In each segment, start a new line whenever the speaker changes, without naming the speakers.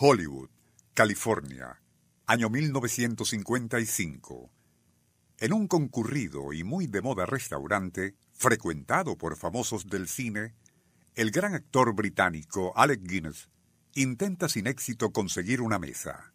Hollywood, California, año 1955. En un concurrido y muy de moda restaurante, frecuentado por famosos del cine, el gran actor británico Alec Guinness intenta sin éxito conseguir una mesa.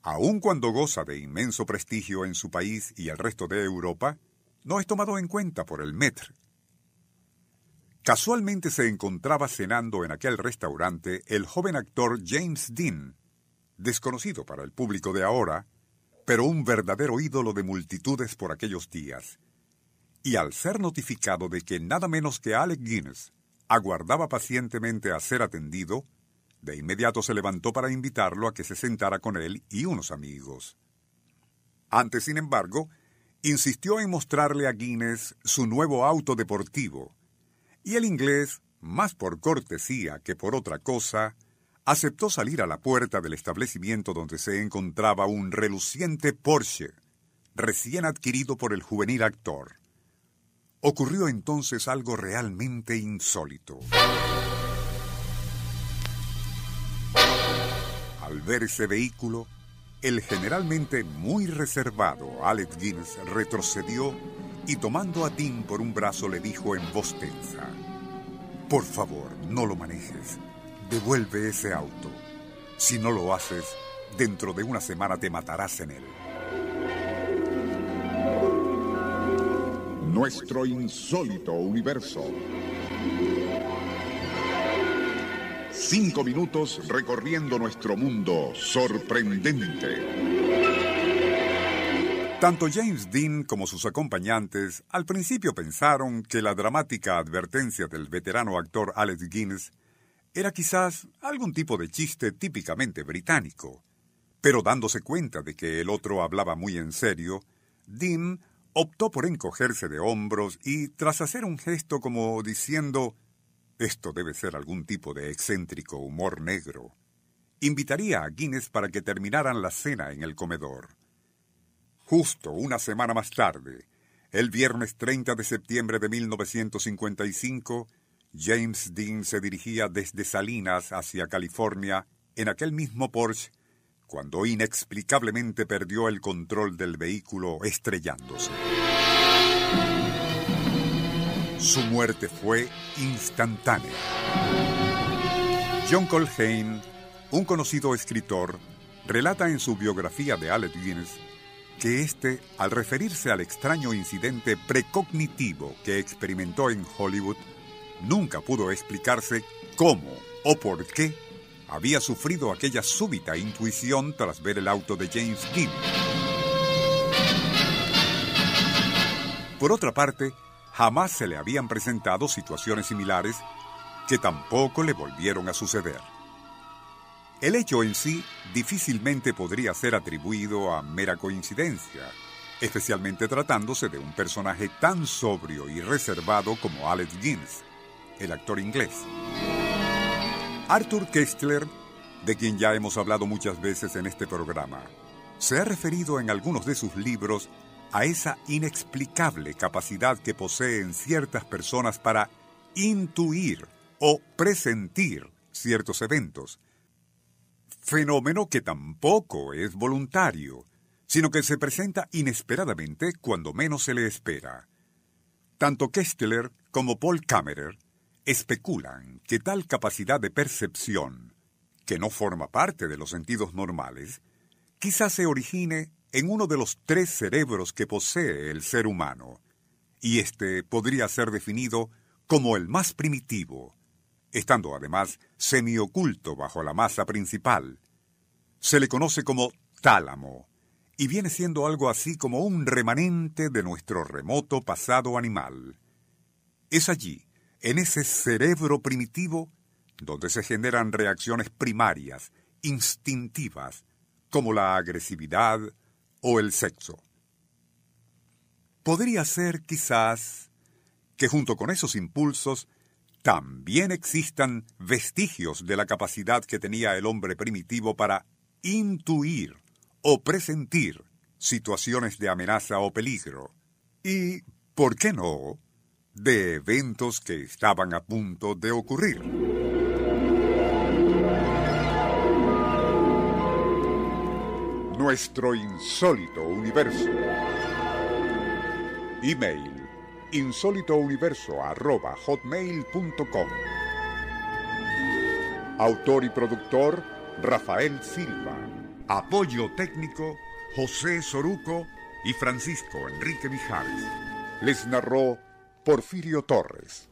Aun cuando goza de inmenso prestigio en su país y el resto de Europa, no es tomado en cuenta por el Met, Casualmente se encontraba cenando en aquel restaurante el joven actor James Dean, desconocido para el público de ahora, pero un verdadero ídolo de multitudes por aquellos días. Y al ser notificado de que nada menos que Alec Guinness aguardaba pacientemente a ser atendido, de inmediato se levantó para invitarlo a que se sentara con él y unos amigos. Antes, sin embargo, insistió en mostrarle a Guinness su nuevo auto deportivo, y el inglés, más por cortesía que por otra cosa, aceptó salir a la puerta del establecimiento donde se encontraba un reluciente Porsche, recién adquirido por el juvenil actor. Ocurrió entonces algo realmente insólito. Al ver ese vehículo, el generalmente muy reservado Alec Guinness retrocedió y tomando a Tim por un brazo le dijo en voz tensa, Por favor, no lo manejes. Devuelve ese auto. Si no lo haces, dentro de una semana te matarás en él.
Nuestro insólito universo. Cinco minutos recorriendo nuestro mundo sorprendente.
Tanto James Dean como sus acompañantes al principio pensaron que la dramática advertencia del veterano actor Alex Guinness era quizás algún tipo de chiste típicamente británico. Pero dándose cuenta de que el otro hablaba muy en serio, Dean optó por encogerse de hombros y, tras hacer un gesto como diciendo esto debe ser algún tipo de excéntrico humor negro, invitaría a Guinness para que terminaran la cena en el comedor. Justo una semana más tarde, el viernes 30 de septiembre de 1955, James Dean se dirigía desde Salinas hacia California en aquel mismo Porsche cuando inexplicablemente perdió el control del vehículo estrellándose. Su muerte fue instantánea. John Colhane, un conocido escritor, relata en su biografía de Alec Guinness que éste, al referirse al extraño incidente precognitivo que experimentó en Hollywood, nunca pudo explicarse cómo o por qué había sufrido aquella súbita intuición tras ver el auto de James Dean. Por otra parte, jamás se le habían presentado situaciones similares que tampoco le volvieron a suceder. El hecho en sí difícilmente podría ser atribuido a mera coincidencia, especialmente tratándose de un personaje tan sobrio y reservado como Alex Guinness, el actor inglés. Arthur Kestler, de quien ya hemos hablado muchas veces en este programa, se ha referido en algunos de sus libros a esa inexplicable capacidad que poseen ciertas personas para intuir o presentir ciertos eventos, fenómeno que tampoco es voluntario, sino que se presenta inesperadamente cuando menos se le espera. Tanto Kestler como Paul Kammerer especulan que tal capacidad de percepción, que no forma parte de los sentidos normales, quizás se origine en uno de los tres cerebros que posee el ser humano, y este podría ser definido como el más primitivo, estando además semioculto bajo la masa principal. Se le conoce como tálamo, y viene siendo algo así como un remanente de nuestro remoto pasado animal. Es allí, en ese cerebro primitivo, donde se generan reacciones primarias instintivas, como la agresividad o el sexo. Podría ser, quizás, que junto con esos impulsos también existan vestigios de la capacidad que tenía el hombre primitivo para intuir o presentir situaciones de amenaza o peligro. Y, ¿por qué no?, de eventos que estaban a punto de ocurrir. Nuestro insólito universo. Email insólitouniverso.hotmail.com Autor y productor Rafael Silva. Apoyo técnico José Soruco y Francisco Enrique Mijares. Les narró Porfirio Torres.